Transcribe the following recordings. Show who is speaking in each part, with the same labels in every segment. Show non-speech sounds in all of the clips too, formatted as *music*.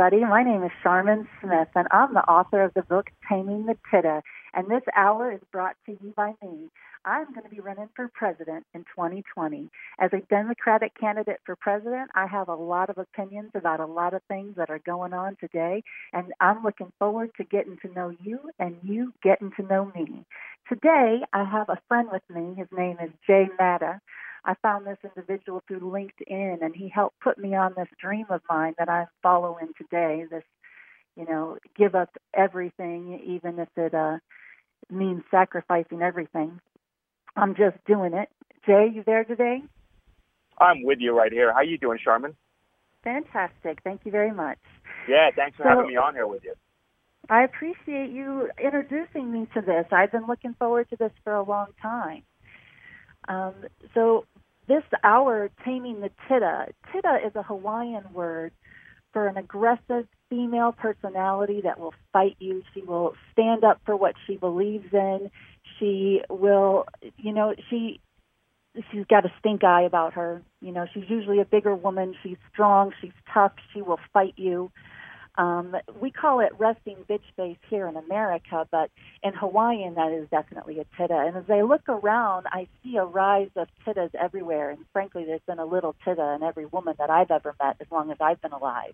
Speaker 1: everybody. My name is Sharmin Smith, and I'm the author of the book Taming the Tida. And this hour is brought to you by me. I'm going to be running for president in 2020. As a Democratic candidate for president, I have a lot of opinions about a lot of things that are going on today, and I'm looking forward to getting to know you and you getting to know me. Today, I have a friend with me. His name is Jay Matta. I found this individual through LinkedIn, and he helped put me on this dream of mine that I'm following today. This, you know, give up everything, even if it uh, means sacrificing everything. I'm just doing it. Jay, you there today?
Speaker 2: I'm with you right here. How are you doing, Sharmin?
Speaker 1: Fantastic. Thank you very much.
Speaker 2: Yeah, thanks for
Speaker 1: So-
Speaker 2: having me on here with you.
Speaker 1: I appreciate you introducing me to this. I've been looking forward to this for a long time. Um, so, this hour, taming the tida. Tida is a Hawaiian word for an aggressive female personality that will fight you. She will stand up for what she believes in. She will, you know, she she's got a stink eye about her. You know, she's usually a bigger woman. She's strong. She's tough. She will fight you. Um, we call it resting bitch face here in America, but in Hawaiian, that is definitely a tida. And as I look around, I see a rise of tidas everywhere. And frankly, there's been a little tida in every woman that I've ever met as long as I've been alive.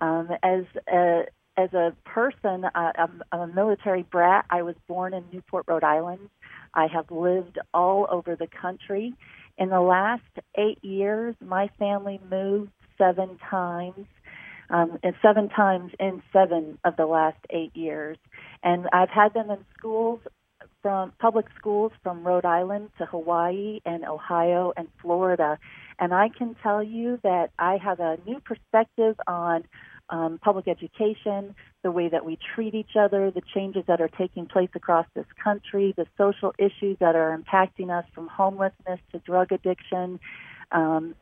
Speaker 1: Um, as a, as a person, uh, I'm, I'm a military brat. I was born in Newport, Rhode Island. I have lived all over the country. In the last eight years, my family moved seven times um, seven times in seven of the last eight years. And I've had them in schools from public schools from Rhode Island to Hawaii and Ohio and Florida. And I can tell you that I have a new perspective on um, public education, the way that we treat each other, the changes that are taking place across this country, the social issues that are impacting us from homelessness to drug addiction. Um,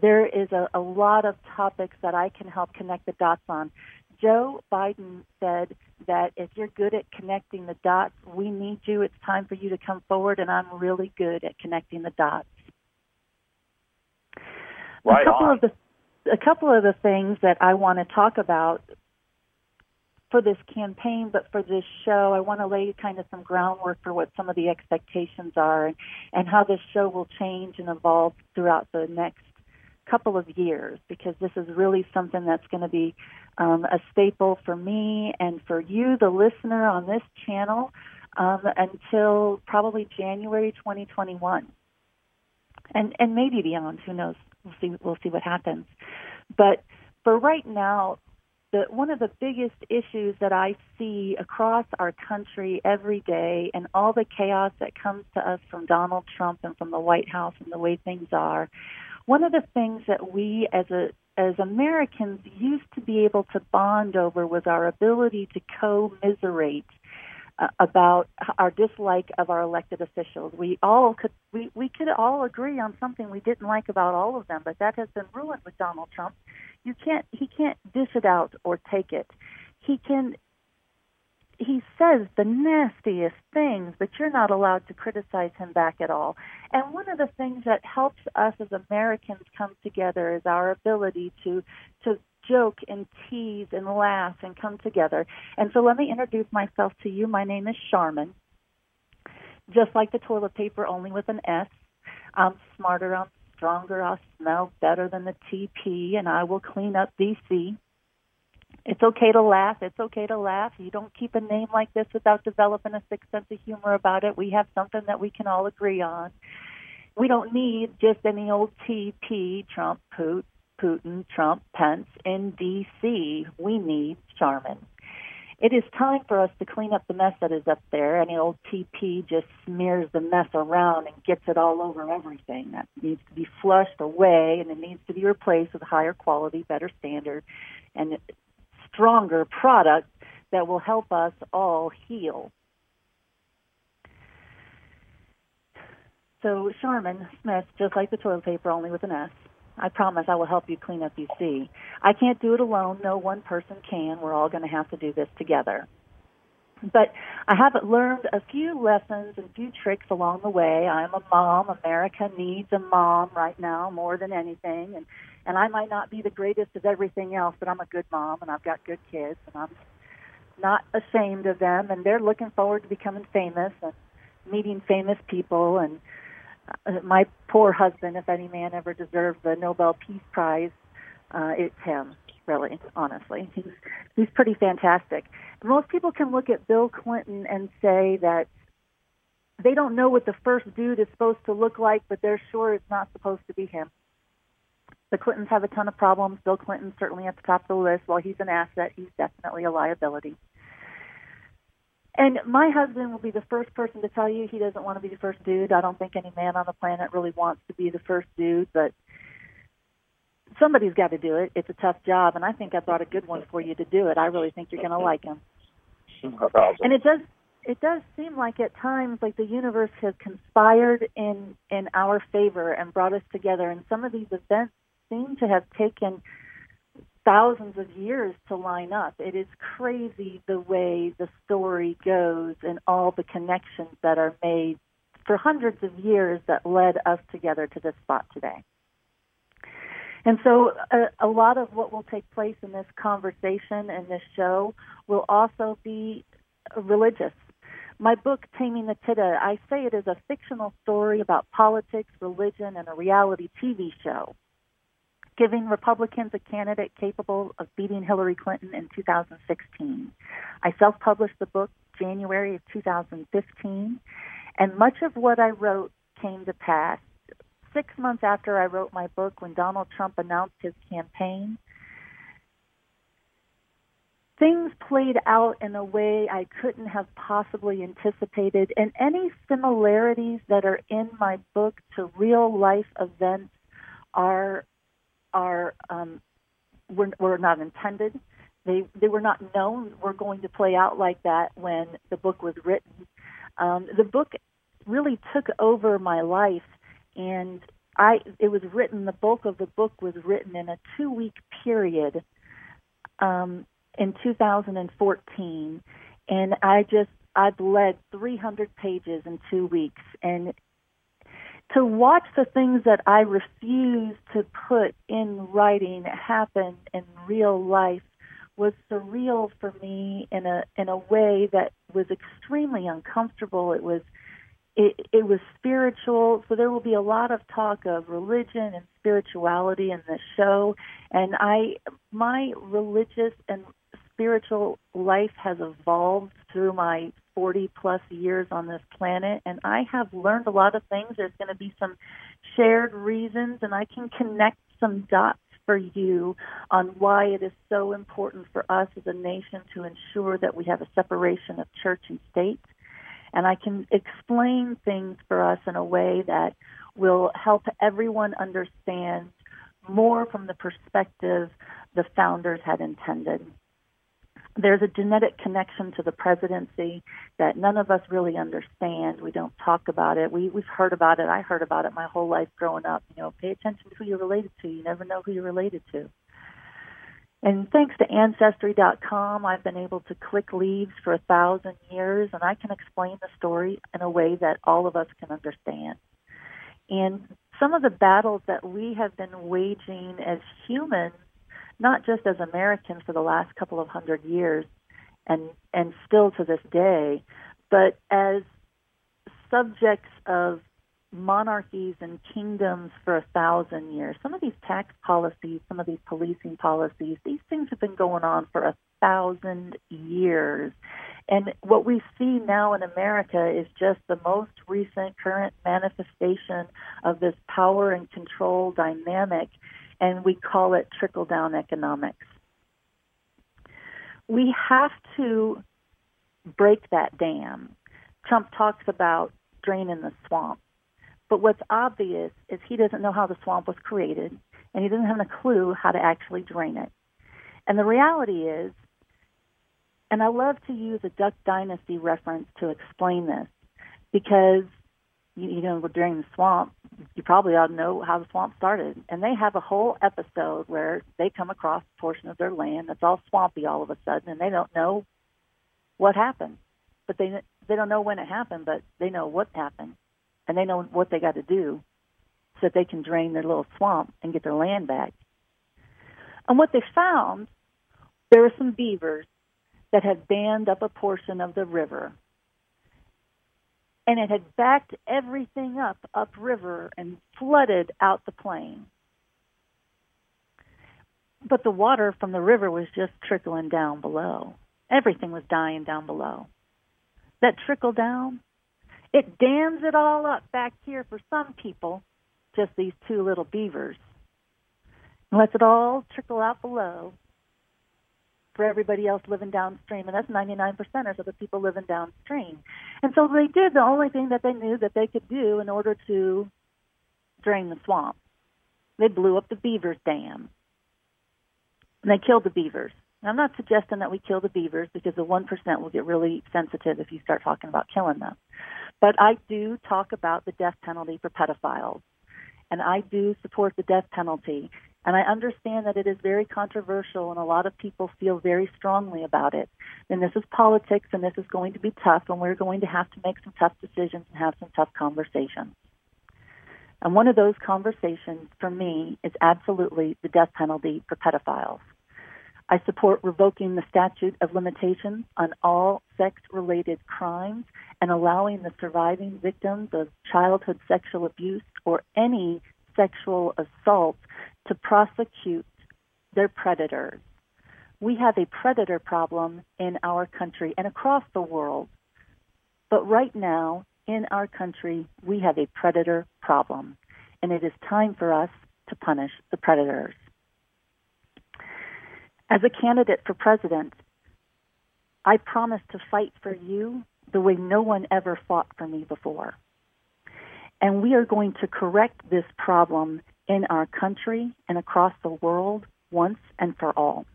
Speaker 1: there is a, a lot of topics that I can help connect the dots on. Joe Biden said that if you're good at connecting the dots, we need you. It's time for you to come forward, and I'm really good at connecting the dots.
Speaker 2: Right
Speaker 1: a couple
Speaker 2: on.
Speaker 1: of the a couple of the things that I want to talk about for this campaign, but for this show, I want to lay kind of some groundwork for what some of the expectations are and, and how this show will change and evolve throughout the next couple of years because this is really something that's going to be um, a staple for me and for you, the listener on this channel, um, until probably January 2021, and and maybe beyond. Who knows? We'll see. We'll see what happens. But for right now, the one of the biggest issues that I see across our country every day, and all the chaos that comes to us from Donald Trump and from the White House and the way things are, one of the things that we as a as Americans used to be able to bond over was our ability to commiserate uh, about our dislike of our elected officials. We all could we, we could all agree on something we didn't like about all of them, but that has been ruined with Donald Trump. You can't he can't dish it out or take it. He can he says the nastiest things, but you're not allowed to criticize him back at all. And one of the things that helps us as Americans come together is our ability to to joke and tease and laugh and come together. And so let me introduce myself to you. My name is Sharmin. Just like the toilet paper, only with an S. I'm smarter, I'm stronger, I'll smell better than the TP, and I will clean up DC. It's okay to laugh. It's okay to laugh. You don't keep a name like this without developing a sick sense of humor about it. We have something that we can all agree on. We don't need just any old TP, Trump, Putin, Putin, Trump, Pence in D.C. We need Sharmin. It is time for us to clean up the mess that is up there. Any old TP just smears the mess around and gets it all over everything. That needs to be flushed away and it needs to be replaced with higher quality, better standard, and stronger product that will help us all heal. So, Sharmin Smith, just like the toilet paper, only with an S. I promise I will help you clean up DC. I can't do it alone. No one person can. We're all going to have to do this together. But I have learned a few lessons and a few tricks along the way. I'm a mom. America needs a mom right now more than anything. And And I might not be the greatest of everything else, but I'm a good mom and I've got good kids and I'm not ashamed of them and they're looking forward to becoming famous and meeting famous people and my poor husband, if any man ever deserved the Nobel Peace Prize, uh, it's him. Really, honestly, he's he's pretty fantastic. Most people can look at Bill Clinton and say that they don't know what the first dude is supposed to look like, but they're sure it's not supposed to be him. The Clintons have a ton of problems. Bill Clinton's certainly at the top of the list. While he's an asset, he's definitely a liability. And my husband will be the first person to tell you he doesn't want to be the first dude. I don't think any man on the planet really wants to be the first dude, but somebody's got to do it. It's a tough job, and I think I brought a good one for you to do it. I really think you're going to like him. And it does it does seem like at times like the universe has conspired in in our favor and brought us together and some of these events seem to have taken thousands of years to line up. It is crazy the way the story goes and all the connections that are made for hundreds of years that led us together to this spot today. And so, a, a lot of what will take place in this conversation and this show will also be religious. My book, Taming the Tida, I say it is a fictional story about politics, religion, and a reality TV show giving Republicans a candidate capable of beating Hillary Clinton in 2016. I self published the book January of 2015, and much of what I wrote came to pass. Six months after I wrote my book, when Donald Trump announced his campaign, things played out in a way I couldn't have possibly anticipated, and any similarities that are in my book to real life events are are um, were, were not intended. They they were not known were going to play out like that when the book was written. Um, the book really took over my life, and I it was written. The bulk of the book was written in a two week period um, in 2014, and I just I've led 300 pages in two weeks, and to watch the things that I refuse to put in writing happen in real life was surreal for me in a in a way that was extremely uncomfortable. It was it, it was spiritual, so there will be a lot of talk of religion and spirituality in this show. And I, my religious and spiritual life has evolved through my 40 plus years on this planet, and I have learned a lot of things. There's going to be some shared reasons, and I can connect some dots for you on why it is so important for us as a nation to ensure that we have a separation of church and state. And I can explain things for us in a way that will help everyone understand more from the perspective the founders had intended there's a genetic connection to the presidency that none of us really understand. We don't talk about it. We we've heard about it. I heard about it my whole life growing up. You know, pay attention to who you're related to. You never know who you're related to. And thanks to Ancestry.com, I've been able to click leaves for a thousand years, and I can explain the story in a way that all of us can understand. And some of the battles that we have been waging as humans not just as Americans for the last couple of hundred years and and still to this day, but as subjects of monarchies and kingdoms for a thousand years. Some of these tax policies, some of these policing policies, these things have been going on for a thousand years. And what we see now in America is just the most recent current manifestation of this power and control dynamic and we call it trickle down economics. We have to break that dam. Trump talks about draining the swamp. But what's obvious is he doesn't know how the swamp was created, and he doesn't have a clue how to actually drain it. And the reality is, and I love to use a Duck Dynasty reference to explain this, because you, you know, during the swamp, you probably ought to know how the swamp started. And they have a whole episode where they come across a portion of their land that's all swampy all of a sudden, and they don't know what happened. But they they don't know when it happened, but they know what happened, and they know what they got to do so that they can drain their little swamp and get their land back. And what they found, there were some beavers that had dammed up a portion of the river. And it had backed everything up upriver and flooded out the plain. But the water from the river was just trickling down below. Everything was dying down below. That trickle down, it dams it all up back here for some people, just these two little beavers, and lets it all trickle out below for everybody else living downstream, and that's 99% of the people living downstream. And so they did the only thing that they knew that they could do in order to drain the swamp. They blew up the beavers dam and they killed the beavers. And I'm not suggesting that we kill the beavers because the 1% will get really sensitive if you start talking about killing them. But I do talk about the death penalty for pedophiles. And I do support the death penalty. And I understand that it is very controversial and a lot of people feel very strongly about it. And this is politics and this is going to be tough and we're going to have to make some tough decisions and have some tough conversations. And one of those conversations for me is absolutely the death penalty for pedophiles. I support revoking the statute of limitations on all sex related crimes and allowing the surviving victims of childhood sexual abuse or any sexual assault to prosecute their predators. We have a predator problem in our country and across the world. But right now, in our country, we have a predator problem, and it is time for us to punish the predators. As a candidate for president, I promise to fight for you the way no one ever fought for me before. And we are going to correct this problem in our country and across the world once and for all.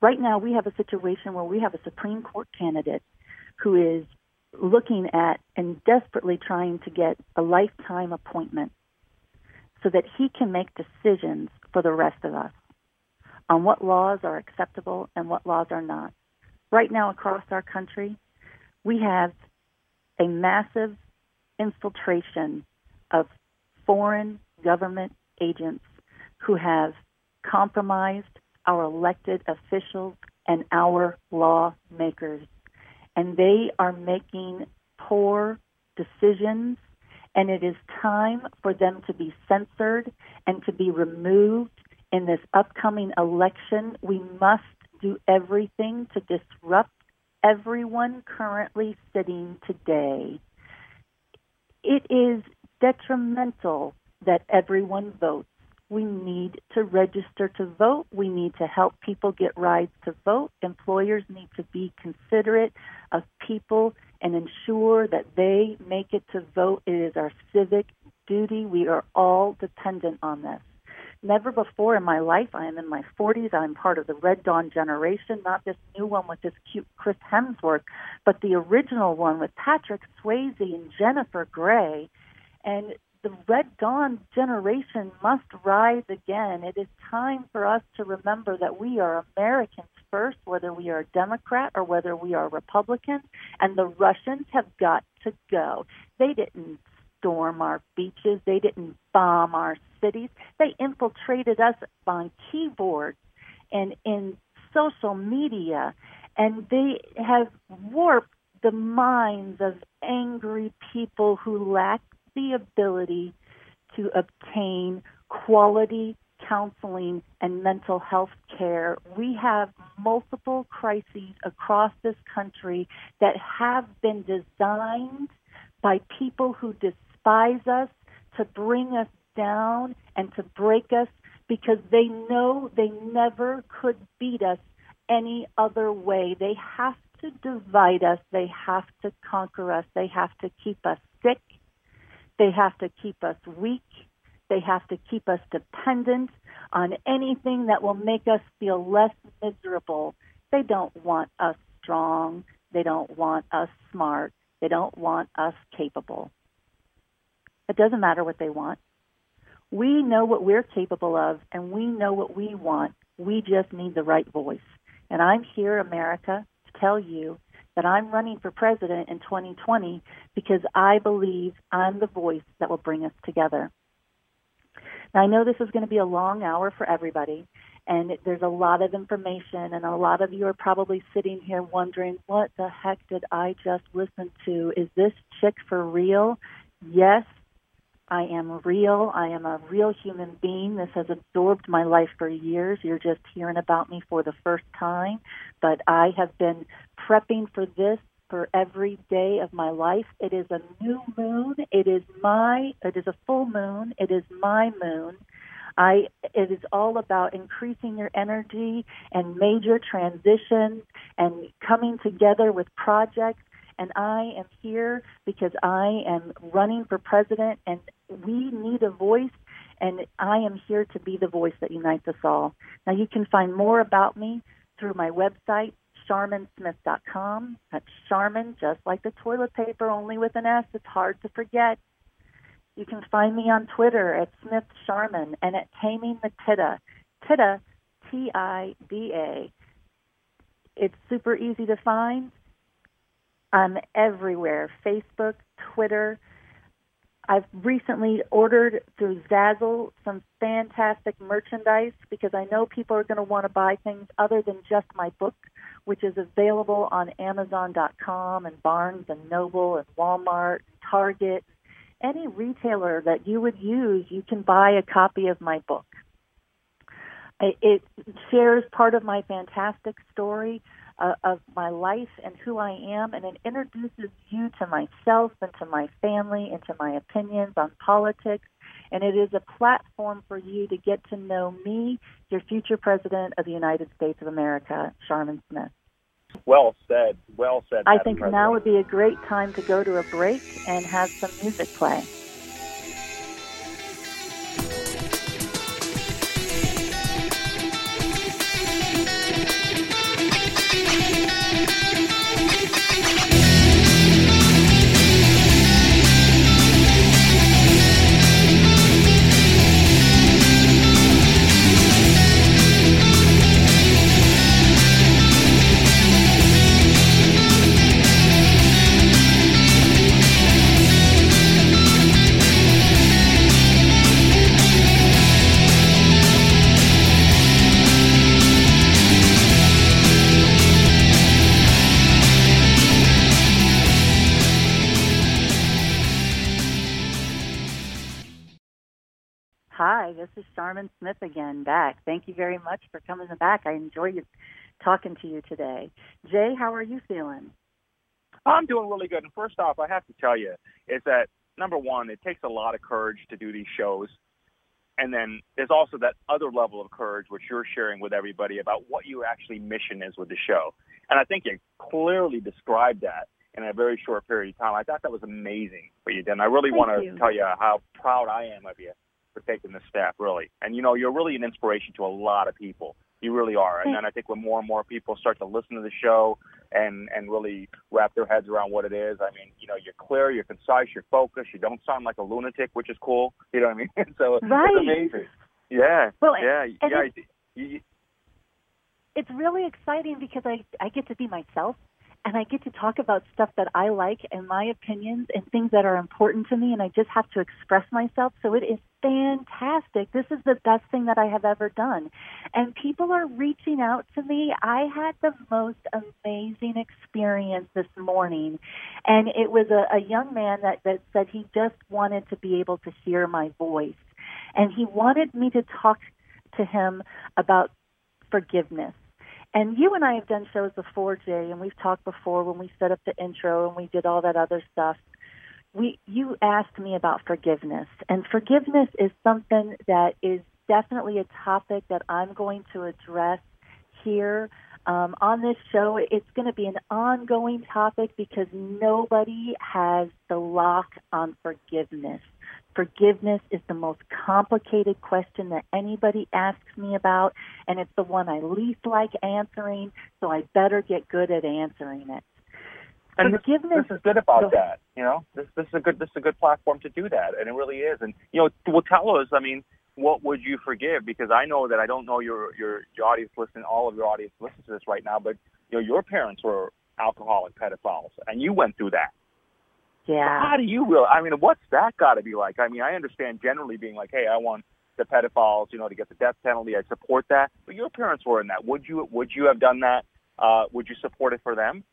Speaker 1: Right now, we have a situation where we have a Supreme Court candidate who is looking at and desperately trying to get a lifetime appointment so that he can make decisions for the rest of us on what laws are acceptable and what laws are not. Right now, across our country, we have a massive infiltration of foreign government agents who have compromised our elected officials and our lawmakers. And they are making poor decisions, and it is time for them to be censored and to be removed in this upcoming election, we must do everything to disrupt everyone currently sitting today. It is detrimental that everyone votes. We need to register to vote. We need to help people get rides to vote. Employers need to be considerate of people and ensure that they make it to vote. It is our civic duty. We are all dependent on this. Never before in my life, I am in my 40s, I'm part of the Red Dawn generation, not this new one with this cute Chris Hemsworth, but the original one with Patrick Swayze and Jennifer Grey. And the Red Dawn generation must rise again. It is time for us to remember that we are Americans first, whether we are Democrat or whether we are Republican, and the Russians have got to go. They didn't storm our beaches. They didn't bomb our cities. They infiltrated us on keyboards and in social media, and they have warped the minds of angry people who lack the ability to obtain quality counseling and mental health care. We have multiple crises across this country that have been designed by people who despise us to bring us down and to break us because they know they never could beat us any other way. They have to divide us. They have to conquer us. They have to keep us sick. They have to keep us weak. They have to keep us dependent on anything that will make us feel less miserable. They don't want us strong. They don't want us smart. They don't want us capable. It doesn't matter what they want. We know what we're capable of and we know what we want. We just need the right voice. And I'm here, America, to tell you that I'm running for president in 2020 because I believe I'm the voice that will bring us together. Now, I know this is going to be a long hour for everybody, and there's a lot of information, and a lot of you are probably sitting here wondering, what the heck did I just listen to? Is this chick for real? Yes, I am real. I am a real human being. This has absorbed my life for years. You're just hearing about me for the first time, but I have been prepping for this for every day of my life. It is a new moon. It is my it is a full moon. It is my moon. I it is all about increasing your energy and major transitions and coming together with projects and I am here because I am running for president, and we need a voice, and I am here to be the voice that unites us all. Now, you can find more about me through my website, charminsmith.com. That's Charmin, just like the toilet paper, only with an S. It's hard to forget. You can find me on Twitter at Smith Charmin and at Taming the Tida. Tida, T I D A. It's super easy to find. I'm everywhere Facebook, Twitter. I've recently ordered through Zazzle some fantastic merchandise because I know people are going to want to buy things other than just my book, which is available on Amazon.com and Barnes and Noble and Walmart, Target. Any retailer that you would use, you can buy a copy of my book. It shares part of my fantastic story uh, of my life and who I am, and it introduces you to myself and to my family and to my opinions on politics. And it is a platform for you to get to know me, your future president of the United States of America, Sharmin Smith.
Speaker 2: Well said. Well said.
Speaker 1: I think President. now would be a great time to go to a break and have some music play. This is Sharmin Smith again, back. Thank you very much for coming back. I enjoy talking to you today. Jay, how are you feeling?
Speaker 2: I'm doing really good. And first off, I have to tell you is that number one, it takes a lot of courage to do these shows. And then there's also that other level of courage which you're sharing with everybody about what your actually mission is with the show. And I think you clearly described that in a very short period of time. I thought that was amazing what you did. And I really
Speaker 1: Thank
Speaker 2: want to
Speaker 1: you.
Speaker 2: tell you how proud I am of you for taking this step, really. And you know, you're really an inspiration to a lot of people. You really are. And then I think when more and more people start to listen to the show and and really wrap their heads around what it is, I mean, you know, you're clear, you're concise, you're focused, you don't sound like a lunatic, which is cool. *laughs* You know what I mean? *laughs* so
Speaker 1: right.
Speaker 2: it's amazing. Yeah.
Speaker 1: Well,
Speaker 2: yeah. yeah.
Speaker 1: It's really exciting because I I get to be myself and I get to talk about stuff that I like and my opinions and things that are important to me, and I just have to express myself. So it is fantastic. This is the best thing that I have ever done. And people are reaching out to me. I had the most amazing experience this morning, and it was a, a young man that, that said he just wanted to be able to hear my voice, and he wanted me to talk to him about forgiveness and you and I have done shows before, Jay, and we've talked before when we set up the intro and we did all that other stuff. We you asked me about forgiveness, and forgiveness is something that is definitely a topic that I'm going to address here um, on this show. It's going to be an ongoing topic because nobody has the lock on forgiveness. Forgiveness is the most complicated question that anybody asks me about, and it's the one I least like answering, so I better get good at answering it.
Speaker 2: And
Speaker 1: Forgiveness.
Speaker 2: This, this is good about that. You know, this this is a good this is a good platform to do that, and it really is. And you know, well, tell us. I mean, what would you forgive? Because I know that I don't know your your, your audience listen, all of your audience listens to this right now, but you know, your parents were alcoholic pedophiles, and you went through that.
Speaker 1: Yeah.
Speaker 2: How do you really? I mean, what's that got to be like? I mean, I understand generally being like, hey, I want the pedophiles, you know, to get the death penalty. I support that. But your parents were in that. Would you would you have done that? Uh, would you support it for them?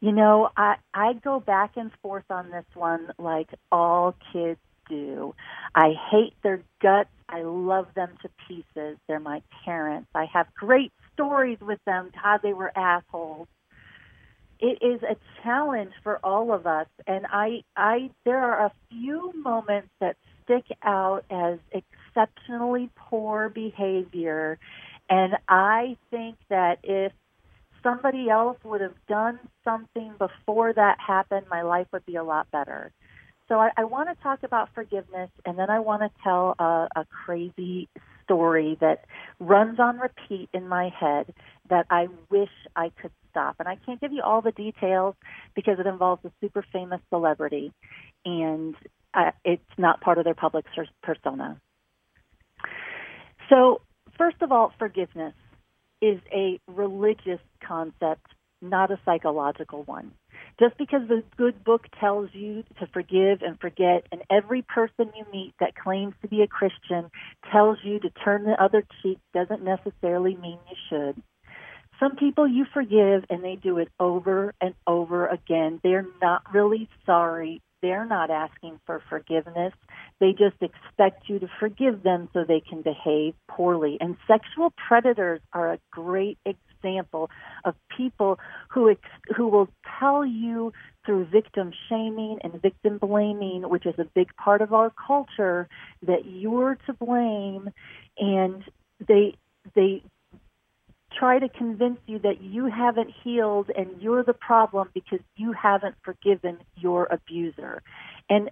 Speaker 1: You know, I I go back and forth on this one like all kids do. I hate their guts. I love them to pieces. They're my parents. I have great stories with them how they were assholes. It is a challenge for all of us and I I there are a few moments that stick out as exceptionally poor behavior and I think that if somebody else would have done something before that happened, my life would be a lot better. So I, I want to talk about forgiveness, and then I want to tell a, a crazy story that runs on repeat in my head that I wish I could stop. And I can't give you all the details because it involves a super famous celebrity, and uh, it's not part of their public persona. So, first of all, forgiveness is a religious concept, not a psychological one. Just because the good book tells you to forgive and forget, and every person you meet that claims to be a Christian tells you to turn the other cheek, doesn't necessarily mean you should. Some people you forgive and they do it over and over again. They're not really sorry. They're not asking for forgiveness. They just expect you to forgive them so they can behave poorly. And sexual predators are a great example of people who ex- who will tell you through victim shaming and victim blaming, which is a big part of our culture, that you're to blame, and they they try to convince you that you haven't healed and you're the problem because you haven't forgiven your abuser. And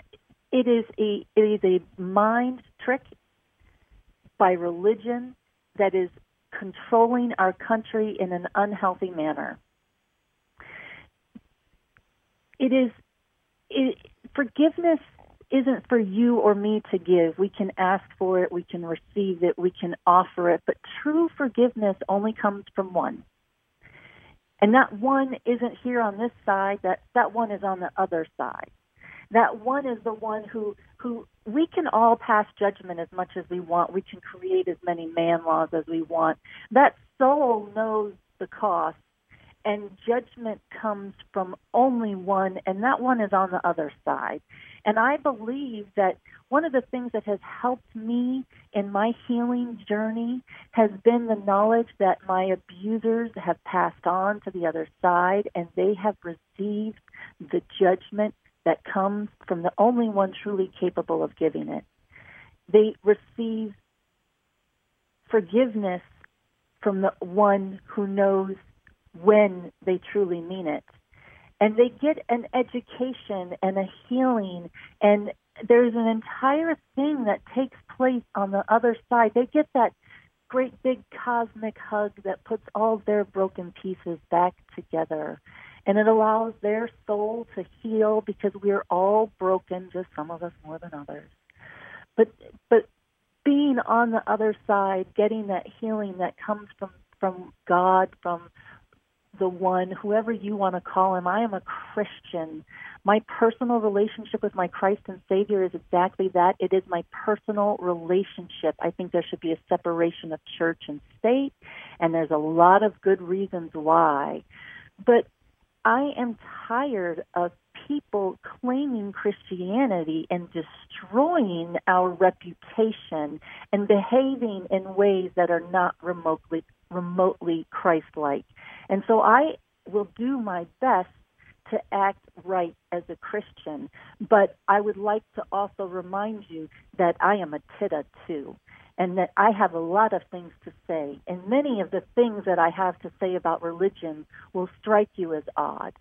Speaker 1: it is a it is a mind trick by religion that is controlling our country in an unhealthy manner. It is it, forgiveness isn't for you or me to give. We can ask for it, we can receive it, we can offer it, but true forgiveness only comes from one. And that one isn't here on this side, that that one is on the other side. That one is the one who who we can all pass judgment as much as we want. We can create as many man laws as we want. That soul knows the cost and judgment comes from only one, and that one is on the other side. And I believe that one of the things that has helped me in my healing journey has been the knowledge that my abusers have passed on to the other side and they have received the judgment that comes from the only one truly capable of giving it. They receive forgiveness from the one who knows when they truly mean it. And they get an education and a healing, and there's an entire thing that takes place on the other side. They get that great big cosmic hug that puts all their broken pieces back together. And it allows their soul to heal because we're all broken, just some of us more than others. But but being on the other side, getting that healing that comes from from God, from the one, whoever you want to call him. I am a Christian. My personal relationship with my Christ and Savior is exactly that. It is my personal relationship. I think there should be a separation of church and state, and there's a lot of good reasons why. But I am tired of people claiming Christianity and destroying our reputation and behaving in ways that are not remotely remotely Christ-like. And so I will do my best to act right as a Christian, but I would like to also remind you that I am a tida too, and that I have a lot of things to say, and many of the things that I have to say about religion will strike you as odd.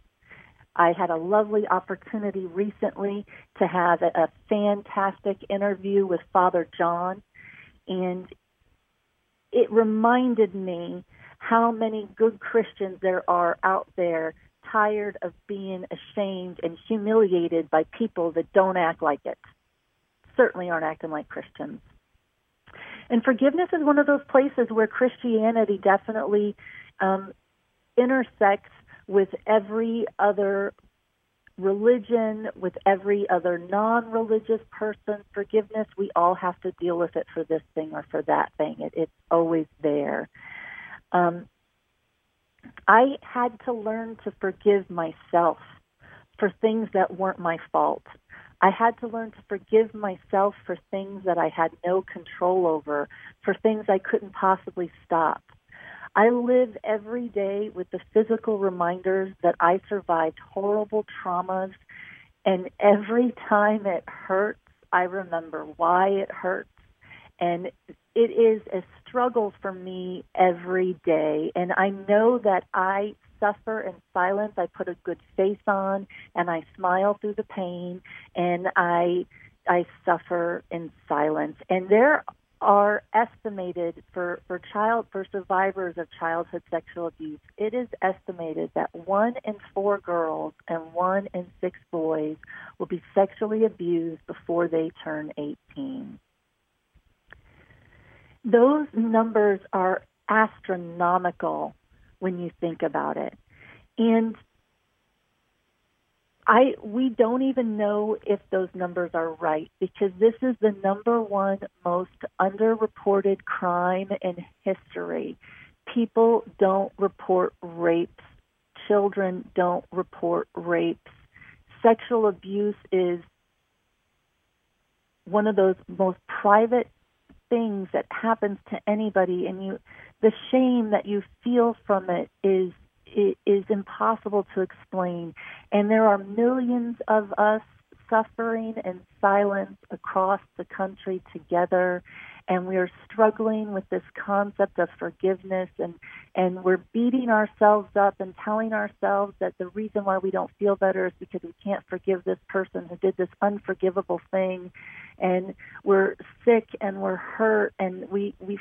Speaker 1: I had a lovely opportunity recently to have a, a fantastic interview with Father John, and it reminded me how many good Christians there are out there tired of being ashamed and humiliated by people that don't act like it. Certainly aren't acting like Christians. And forgiveness is one of those places where Christianity definitely um, intersects with every other religion, with every other non religious person. Forgiveness, we all have to deal with it for this thing or for that thing. It, it's always there. Um, I had to learn to forgive myself for things that weren't my fault. I had to learn to forgive myself for things that I had no control over, for things I couldn't possibly stop. I live every day with the physical reminders that I survived horrible traumas, and every time it hurts, I remember why it hurts. And it is a struggle for me every day. And I know that I suffer in silence. I put a good face on and I smile through the pain and I I suffer in silence. And there are estimated for, for child for survivors of childhood sexual abuse, it is estimated that one in four girls and one in six boys will be sexually abused before they turn 18. Those numbers are astronomical when you think about it. And I we don't even know if those numbers are right because this is the number one most underreported crime in history. People don't report rapes. Children don't report rapes. Sexual abuse is one of those most private things that happens to anybody and you the shame that you feel from it is is impossible to explain. And there are millions of us suffering in silence across the country together and we are struggling with this concept of forgiveness and and we're beating ourselves up and telling ourselves that the reason why we don't feel better is because we can't forgive this person who did this unforgivable thing and we're sick and we're hurt and we we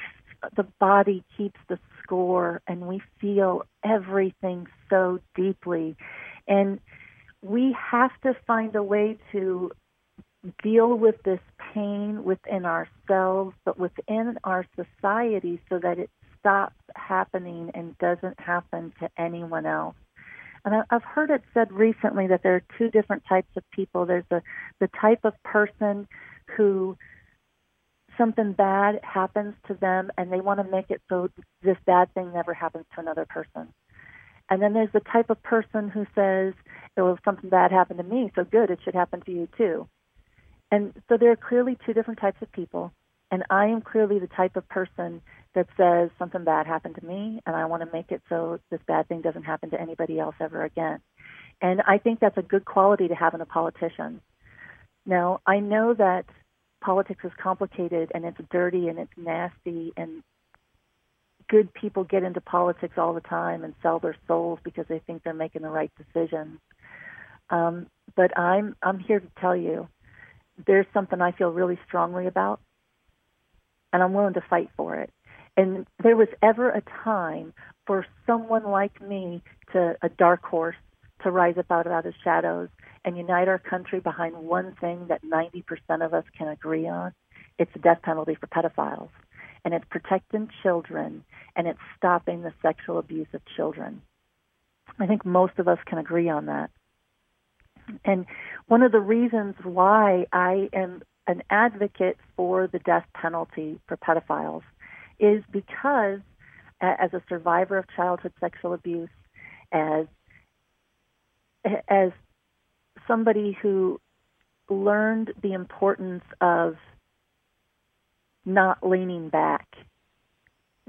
Speaker 1: the body keeps the score and we feel everything so deeply. And we have to find a way to deal with this pain within ourselves, but within our society so that it stops happening and doesn't happen to anyone else. And I've heard it said recently that there are two different types of people. There's the, the type of person who something bad happens to them and they want to make it so this bad thing never happens to another person. And then there's the type of person who says, oh, if something bad happened to me, so good, it should happen to you too. And so there are clearly two different types of people. And I am clearly the type of person that says something bad happened to me and I want to make it so this bad thing doesn't happen to anybody else ever again. And I think that's a good quality to have in a politician. Now, I know that politics is complicated and it's dirty and it's nasty and good people get into politics all the time and sell their souls because they think they're making the right decisions. Um, but I'm I'm here to tell you there's something I feel really strongly about and I'm willing to fight for it. And there was ever a time for someone like me to a dark horse to rise up out of the shadows and unite our country behind one thing that 90% of us can agree on, it's the death penalty for pedophiles. And it's protecting children and it's stopping the sexual abuse of children. I think most of us can agree on that. And one of the reasons why I am an advocate for the death penalty for pedophiles is because as a survivor of childhood sexual abuse, as as somebody who learned the importance of not leaning back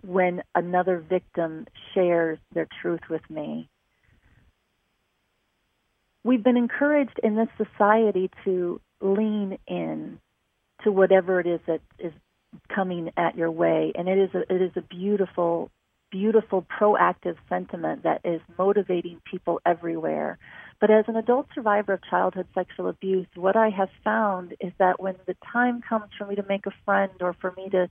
Speaker 1: when another victim shares their truth with me. We've been encouraged in this society to lean in to whatever it is that is coming at your way, and it is a, it is a beautiful, beautiful proactive sentiment that is motivating people everywhere. But as an adult survivor of childhood sexual abuse, what I have found is that when the time comes for me to make a friend or for me to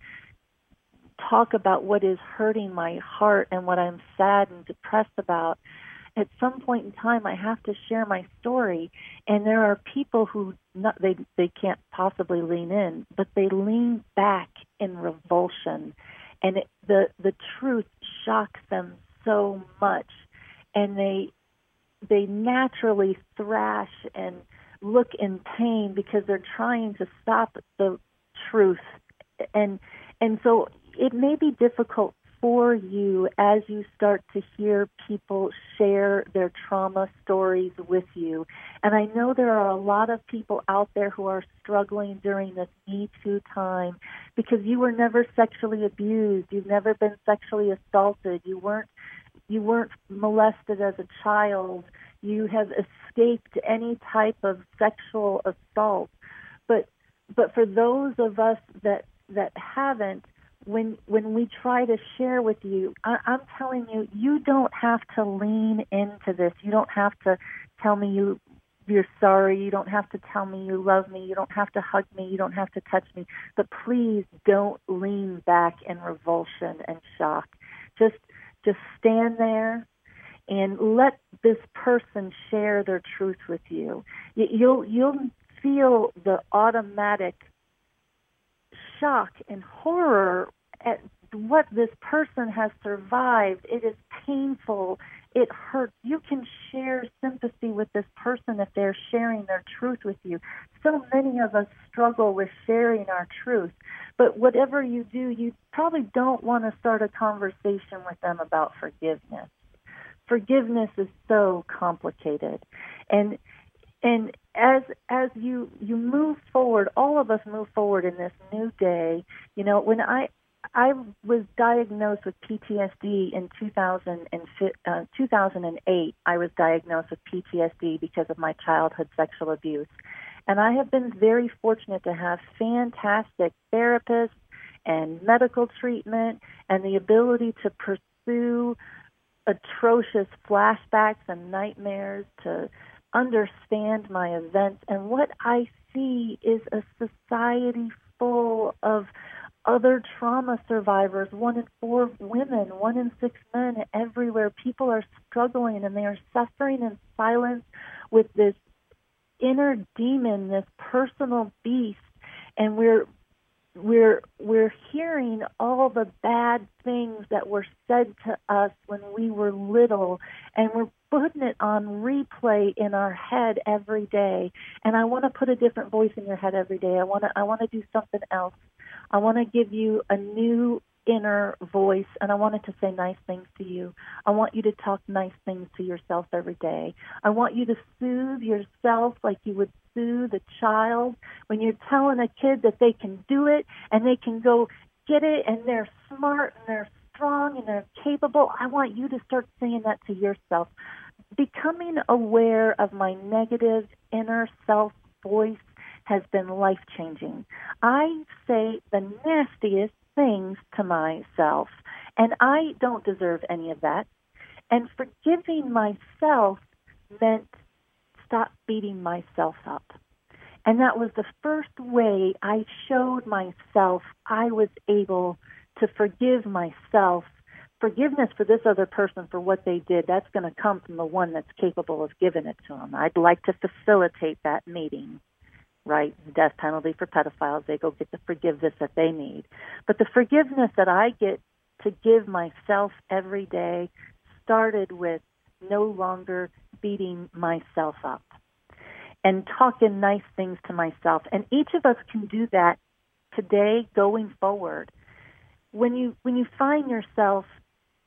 Speaker 1: talk about what is hurting my heart and what I'm sad and depressed about, at some point in time I have to share my story. And there are people who not they they can't possibly lean in but they lean back in revulsion. And it, the the truth shocks them so much. And they they naturally thrash and look in pain because they're trying to stop the truth. And and so it may be difficult for you as you start to hear people share their trauma stories with you. And I know there are a lot of people out there who are struggling during this Me Too time because you were never sexually abused, you've never been sexually assaulted, you weren't you weren't molested as a child, you have escaped any type of sexual assault. But but for those of us that that haven't when when we try to share with you, I, I'm telling you, you don't have to lean into this. You don't have to tell me you you're sorry. You don't have to tell me you love me. You don't have to hug me. You don't have to touch me. But please don't lean back in revulsion and shock. Just just stand there and let this person share their truth with you. You'll you'll feel the automatic shock and horror at what this person has survived. It is painful. It hurts. You can share sympathy with this person if they're sharing their truth with you. So many of us struggle with sharing our truth. But whatever you do, you probably don't want to start a conversation with them about forgiveness. Forgiveness is so complicated. And and as as you you move forward all of us move forward in this new day. You know when i i was diagnosed with ptsd in 2000 and, uh, 2008 i was diagnosed with ptsd because of my childhood sexual abuse. And i have been very fortunate to have fantastic therapists and medical treatment and the ability to pursue atrocious flashbacks and nightmares to understand my events. And what I see is a society full of other trauma survivors, one in four women, one in six men everywhere. People are struggling and they are suffering in silence with this inner demon, this personal beast. And we're we're we're hearing all the bad things that were said to us when we were little and we're putting it on replay in our head every day and I want to put a different voice in your head every day. I want to I want to do something else. I want to give you a new inner voice and I wanted to say nice things to you. I want you to talk nice things to yourself every day. I want you to soothe yourself like you would soothe a child when you're telling a kid that they can do it and they can go get it and they're smart and they're strong and they're capable. I want you to start saying that to yourself. Becoming aware of my negative inner self voice has been life changing. I say the nastiest things to myself, and I don't deserve any of that. And forgiving myself meant stop beating myself up. And that was the first way I showed myself I was able to forgive myself. Forgiveness for this other person for what they did, that's going to come from the one that's capable of giving it to them. I'd like to facilitate that meeting right? Death penalty for pedophiles. They go get the forgiveness that they need. But the forgiveness that I get to give myself every day started with no longer beating myself up and talking nice things to myself. And each of us can do that today going forward. When you when you find yourself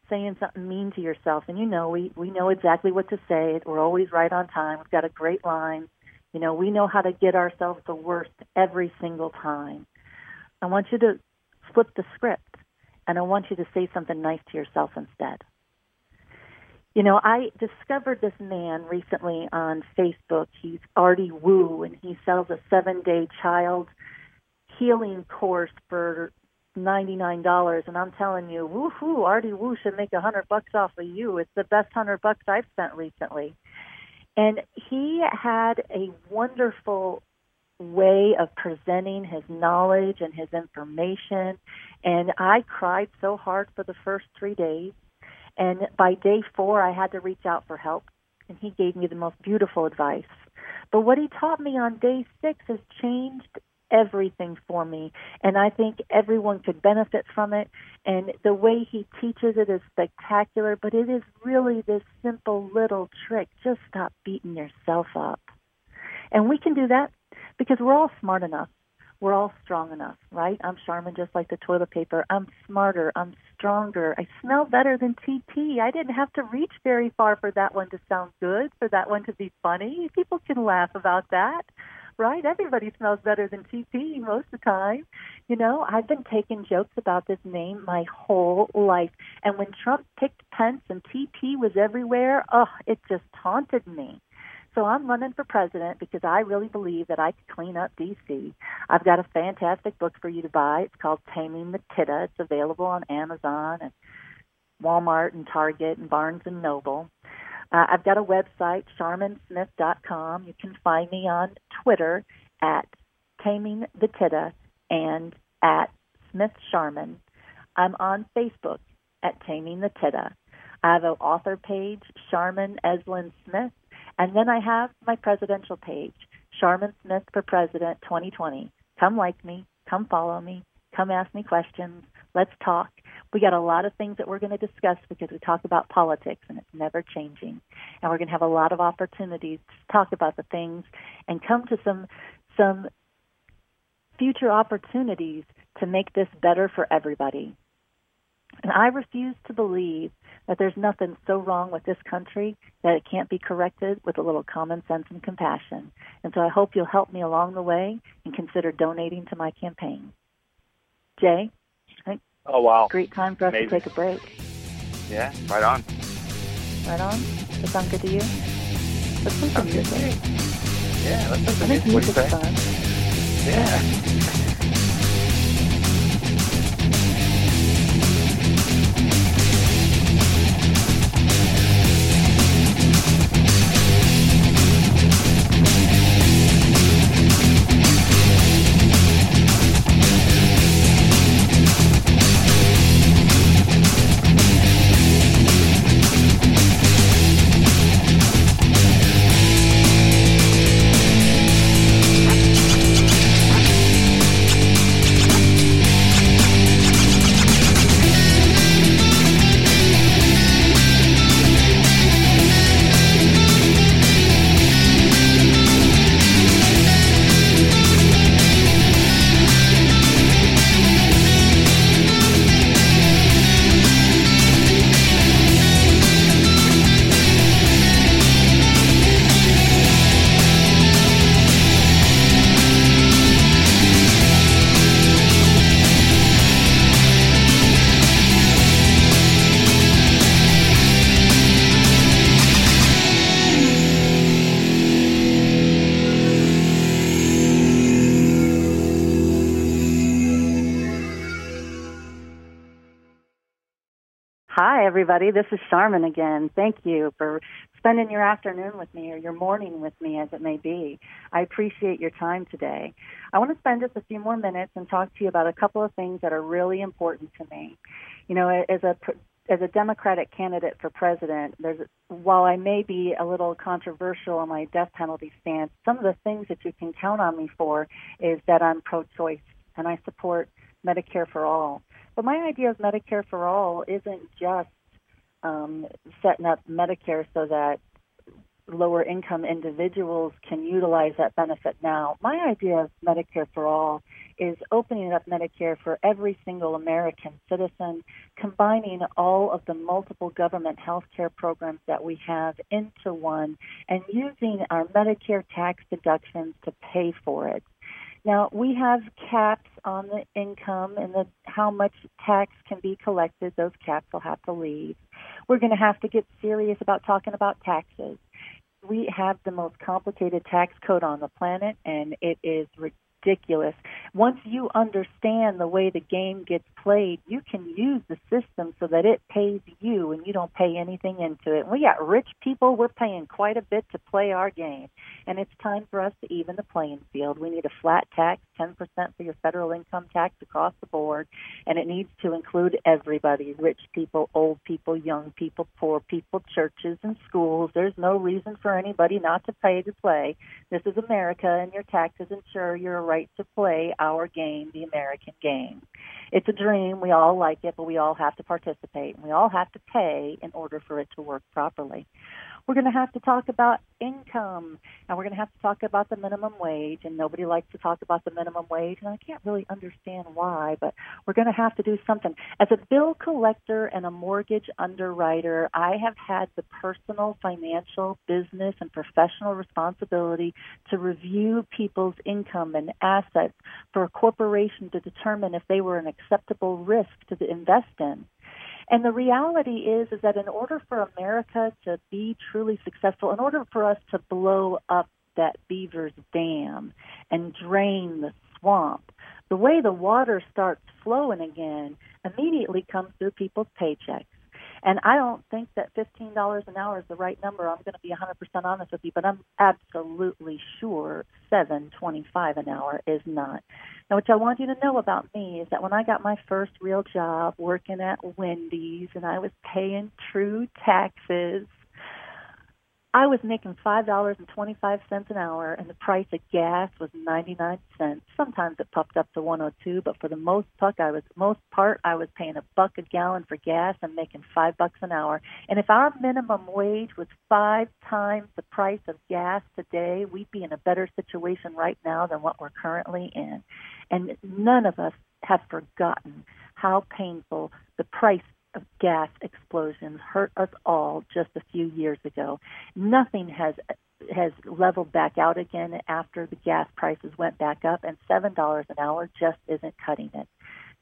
Speaker 1: saying something mean to yourself and you know we we know exactly what to say we're always right on time we've got a great line you know, we know how to get ourselves the worst every single time. I want you to flip the script and I want you to say something nice to yourself instead. You know, I discovered this man recently on Facebook. He's Artie Woo, and he sells a seven day child healing course for $99. And I'm telling you, woohoo, Artie Woo should make a hundred bucks off of you. It's the best hundred bucks I've spent recently. And he had a wonderful way of presenting his knowledge and his information. And I cried so hard for the first three days. And by day four, I had to reach out for help. And he gave me the most beautiful advice. But what he taught me on day six has changed everything for me. And I think everyone could benefit from it. And the way he teaches it is spectacular, but it is really this simple little trick. Just stop beating yourself up. And we can do that because we're all smart enough. We're all strong enough, right? I'm Sharmin just like the toilet paper. I'm smarter. I'm stronger. I smell better than TP. I didn't have to reach very far for that one to sound good, for that one to be funny. People can laugh about that right? Everybody smells better than TP most of the time. You know, I've been taking jokes about this name my whole life. And when Trump picked Pence and TP was everywhere, oh, it just taunted me. So I'm running for president because I really believe that I could clean up D.C. I've got a fantastic book for you to buy. It's called Taming the Tida. It's available on Amazon and Walmart and Target and Barnes and Noble. Uh, I've got a website, charminsmith.com. You can find me on Twitter at Taming the Tida and at Smith Sharmin. I'm on Facebook at Taming the Tida. I have an author page, Sharmin Eslin Smith, and then I have my presidential page, Sharmin Smith for President 2020. Come like me, come follow me, come ask me questions. Let's talk. We got a lot of things that we're going to discuss because we talk about politics and it's never changing. And we're going to have a lot of opportunities to talk about the things and come to some some future opportunities to make this better for everybody. And I refuse to believe that there's nothing so wrong with this country that it can't be corrected with a little common sense and compassion. And so I hope you'll help me along the way and consider donating to my campaign. Jay?
Speaker 2: Oh wow!
Speaker 1: Great time for us Amazing. to take a break.
Speaker 2: Yeah, right on.
Speaker 1: Right on. Does that sound good to you? Let's listen to music.
Speaker 2: Yeah, let's listen
Speaker 1: to music. music's fun.
Speaker 2: Yeah.
Speaker 1: Everybody. This is Sharmin again. Thank you for spending your afternoon with me or your morning with me, as it may be. I appreciate your time today. I want to spend just a few more minutes and talk to you about a couple of things that are really important to me. You know, as a as a Democratic candidate for president, there's while I may be a little controversial on my death penalty stance, some of the things that you can count on me for is that I'm pro-choice and I support Medicare for all. But my idea of Medicare for all isn't just um, setting up Medicare so that lower income individuals can utilize that benefit now. My idea of Medicare for all is opening up Medicare for every single American citizen, combining all of the multiple government health care programs that we have into one, and using our Medicare tax deductions to pay for it. Now we have caps on the income and the how much tax can be collected. Those caps will have to leave. We're going to have to get serious about talking about taxes. We have the most complicated tax code on the planet, and it is ridiculous. Once you understand the way the game gets played, you can use the system so that it pays you and you don't pay anything into it. We got rich people, we're paying quite a bit to play our game. And it's time for us to even the playing field. We need a flat tax 10% for your federal income tax across the board, and it needs to include everybody rich people, old people, young people, poor people, churches, and schools. There's no reason for anybody not to pay to play. This is America, and your taxes ensure your right to play our game, the American game. It's a dream. We all like it, but we all have to participate. And we all have to pay in order for it to work properly. We're going to have to talk about income, and we're going to have to talk about the minimum wage. And nobody likes to talk about the minimum wage, and I can't really understand why, but we're going to have to do something. As a bill collector and a mortgage underwriter, I have had the personal, financial, business, and professional responsibility to review people's income and assets for a corporation to determine if they were an acceptable risk to invest in. And the reality is is that in order for America to be truly successful, in order for us to blow up that Beaver's Dam and drain the swamp, the way the water starts flowing again immediately comes through people's paychecks. And I don't think that $15 an hour is the right number. I'm going to be 100% honest with you, but I'm absolutely sure 7.25 an hour is not. Now, what I want you to know about me is that when I got my first real job working at Wendy's and I was paying true taxes I was making five dollars and twenty five cents an hour, and the price of gas was ninety nine cents. Sometimes it popped up to one oh two, but for the most part, I was most part I was paying a buck a gallon for gas and making five bucks an hour. And if our minimum wage was five times the price of gas today, we'd be in a better situation right now than what we're currently in. And none of us have forgotten how painful the price of gas explosions hurt us all just a few years ago. Nothing has has leveled back out again after the gas prices went back up and $7 an hour just isn't cutting it.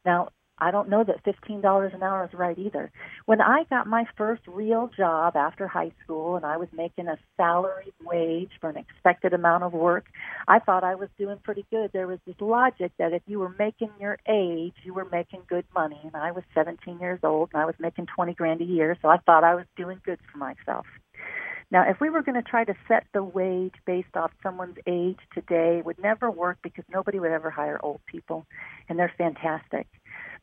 Speaker 1: Now, I don't know that $15 an hour is right either. When I got my first real job after high school and I was making a salary wage for an expected amount of work, I thought I was doing pretty good. There was this logic that if you were making your age, you were making good money. And I was 17 years old and I was making 20 grand a year, so I thought I was doing good for myself. Now, if we were going to try to set the wage based off someone's age today, it would never work because nobody would ever hire old people, and they're fantastic.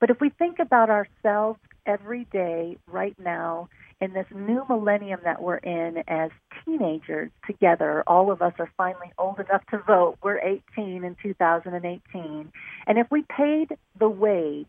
Speaker 1: But if we think about ourselves every day, right now, in this new millennium that we're in as teenagers together, all of us are finally old enough to vote. We're 18 in 2018. And if we paid the wage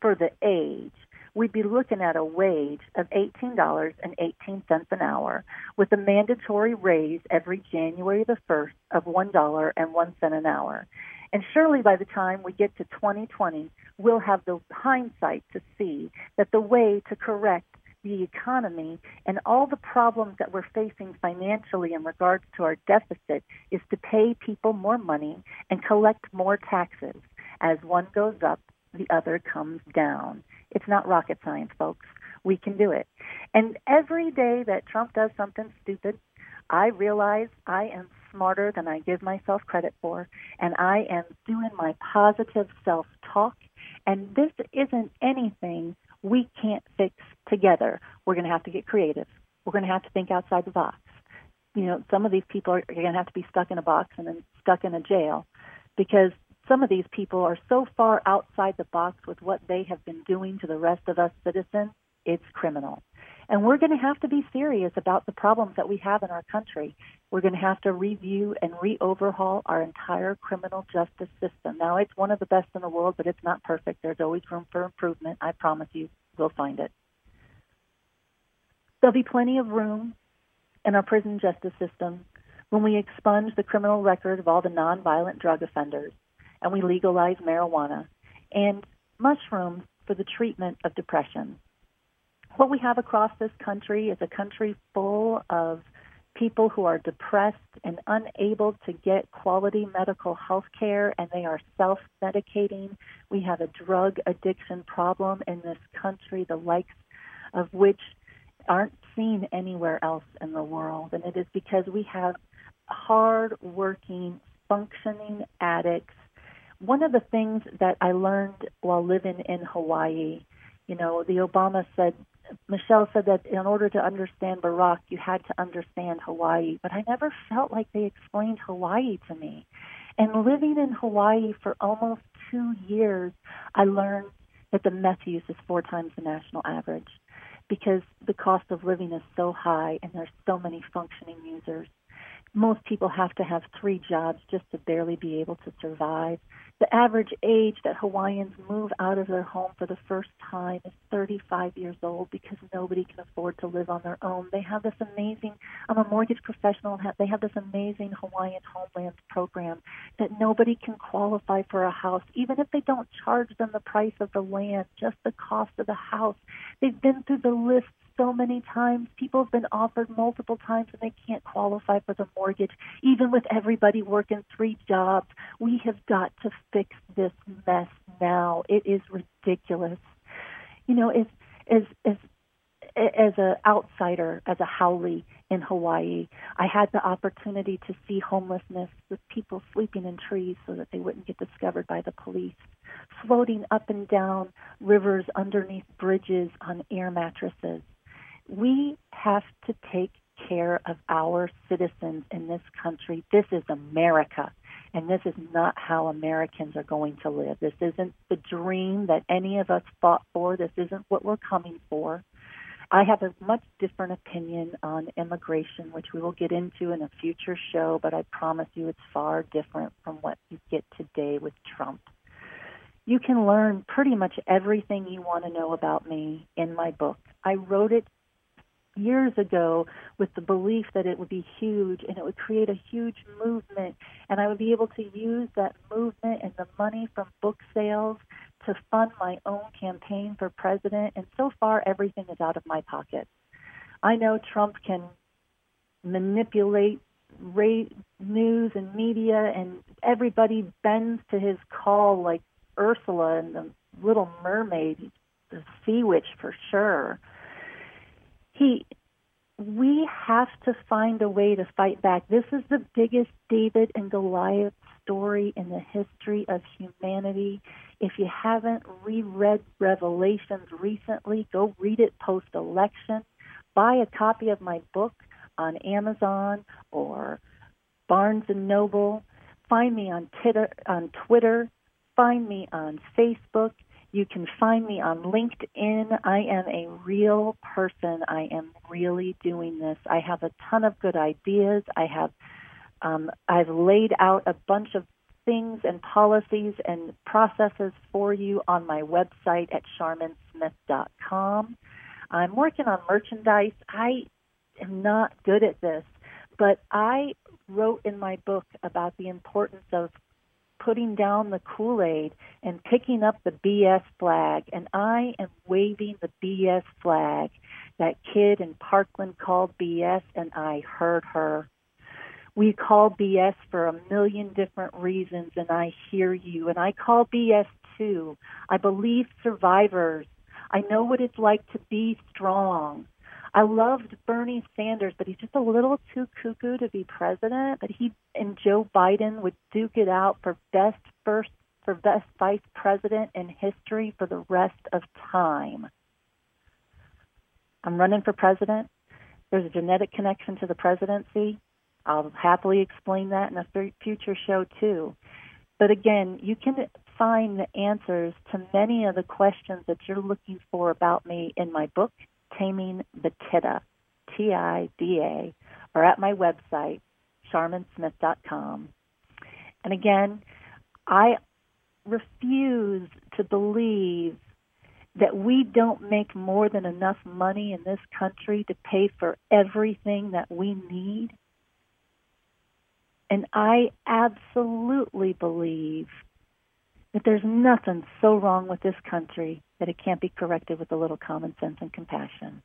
Speaker 1: for the age, we'd be looking at a wage of $18.18 an hour with a mandatory raise every January the 1st of $1.01 an hour. And surely by the time we get to 2020, we'll have the hindsight to see that the way to correct the economy and all the problems that we're facing financially in regards to our deficit is to pay people more money and collect more taxes. As one goes up, the other comes down. It's not rocket science, folks. We can do it. And every day that Trump does something stupid, I realize I am smarter than I give myself credit for, and I am doing my positive self talk. And this isn't anything we can't fix together. We're going to have to get creative. We're going to have to think outside the box. You know, some of these people are going to have to be stuck in a box and then stuck in a jail because some of these people are so far outside the box with what they have been doing to the rest of us citizens, it's criminal. And we're going to have to be serious about the problems that we have in our country. We're going to have to review and re overhaul our entire criminal justice system. Now, it's one of the best in the world, but it's not perfect. There's always room for improvement. I promise you, we'll find it. There'll be plenty of room in our prison justice system when we expunge the criminal record of all the nonviolent drug offenders and we legalize marijuana and mushrooms for the treatment of depression what we have across this country is a country full of people who are depressed and unable to get quality medical health care and they are self medicating. We have a drug addiction problem in this country, the likes of which aren't seen anywhere else in the world. And it is because we have hard working, functioning addicts. One of the things that I learned while living in Hawaii, you know, the Obama said Michelle said that in order to understand Barack, you had to understand Hawaii, but I never felt like they explained Hawaii to me. And living in Hawaii for almost two years, I learned that the meth use is four times the national average because the cost of living is so high and there's so many functioning users most people have to have three jobs just to barely be able to survive. The average age that Hawaiians move out of their home for the first time is 35 years old because nobody can afford to live on their own. They have this amazing, I'm a mortgage professional, and they have this amazing Hawaiian homelands program that nobody can qualify for a house, even if they don't charge them the price of the land, just the cost of the house. They've been through the list so many times. People have been offered multiple times and they can't qualify for the mortgage, even with everybody working three jobs. We have got to fix this mess now. It is ridiculous. You know, as as as as an outsider, as a haole in Hawaii, I had the opportunity to see homelessness with people sleeping in trees so that they wouldn't get discovered by the police, floating up and down rivers underneath bridges on air mattresses, we have to take care of our citizens in this country. This is America, and this is not how Americans are going to live. This isn't the dream that any of us fought for. This isn't what we're coming for. I have a much different opinion on immigration, which we will get into in a future show, but I promise you it's far different from what you get today with Trump. You can learn pretty much everything you want to know about me in my book. I wrote it years ago with the belief that it would be huge and it would create a huge movement. And I would be able to use that movement and the money from book sales to fund my own campaign for president. And so far everything is out of my pocket. I know Trump can manipulate rate news and media and everybody bends to his call like Ursula and the little mermaid the sea witch for sure he we have to find a way to fight back. This is the biggest David and Goliath story in the history of humanity. If you haven't reread Revelations recently, go read it post election. Buy a copy of my book on Amazon or Barnes and Noble. Find me on Twitter, on Twitter. Find me on Facebook. You can find me on LinkedIn. I am a real person. I am really doing this. I have a ton of good ideas. I have um, I've laid out a bunch of things and policies and processes for you on my website at charminsmith.com. I'm working on merchandise. I am not good at this, but I wrote in my book about the importance of putting down the Kool Aid and picking up the BS flag, and I am waving the BS flag. That kid in Parkland called BS, and I heard her. We call BS for a million different reasons, and I hear you, and I call BS too. I believe survivors. I know what it's like to be strong. I loved Bernie Sanders, but he's just a little too cuckoo to be president. But he and Joe Biden would duke it out for best first for best vice president in history for the rest of time. I'm running for president. There's a genetic connection to the presidency. I'll happily explain that in a future show too. But again, you can find the answers to many of the questions that you're looking for about me in my book Taming the T I D A, or at my website, charminsmith.com. And again, I refuse to believe that we don't make more than enough money in this country to pay for everything that we need. And I absolutely believe that there's nothing so wrong with this country that it can't be corrected with a little common sense and compassion.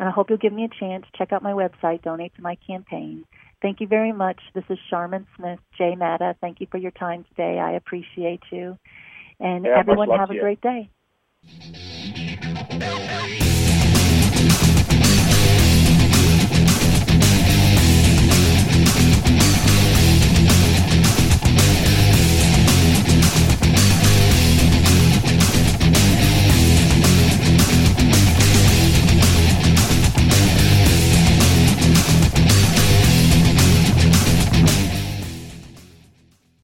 Speaker 1: And I hope you'll give me a chance. Check out my website, donate to my campaign. Thank you very much. This is Sharmin Smith, J Matta. Thank you for your time today. I appreciate you. And
Speaker 2: yeah,
Speaker 1: everyone have a great day.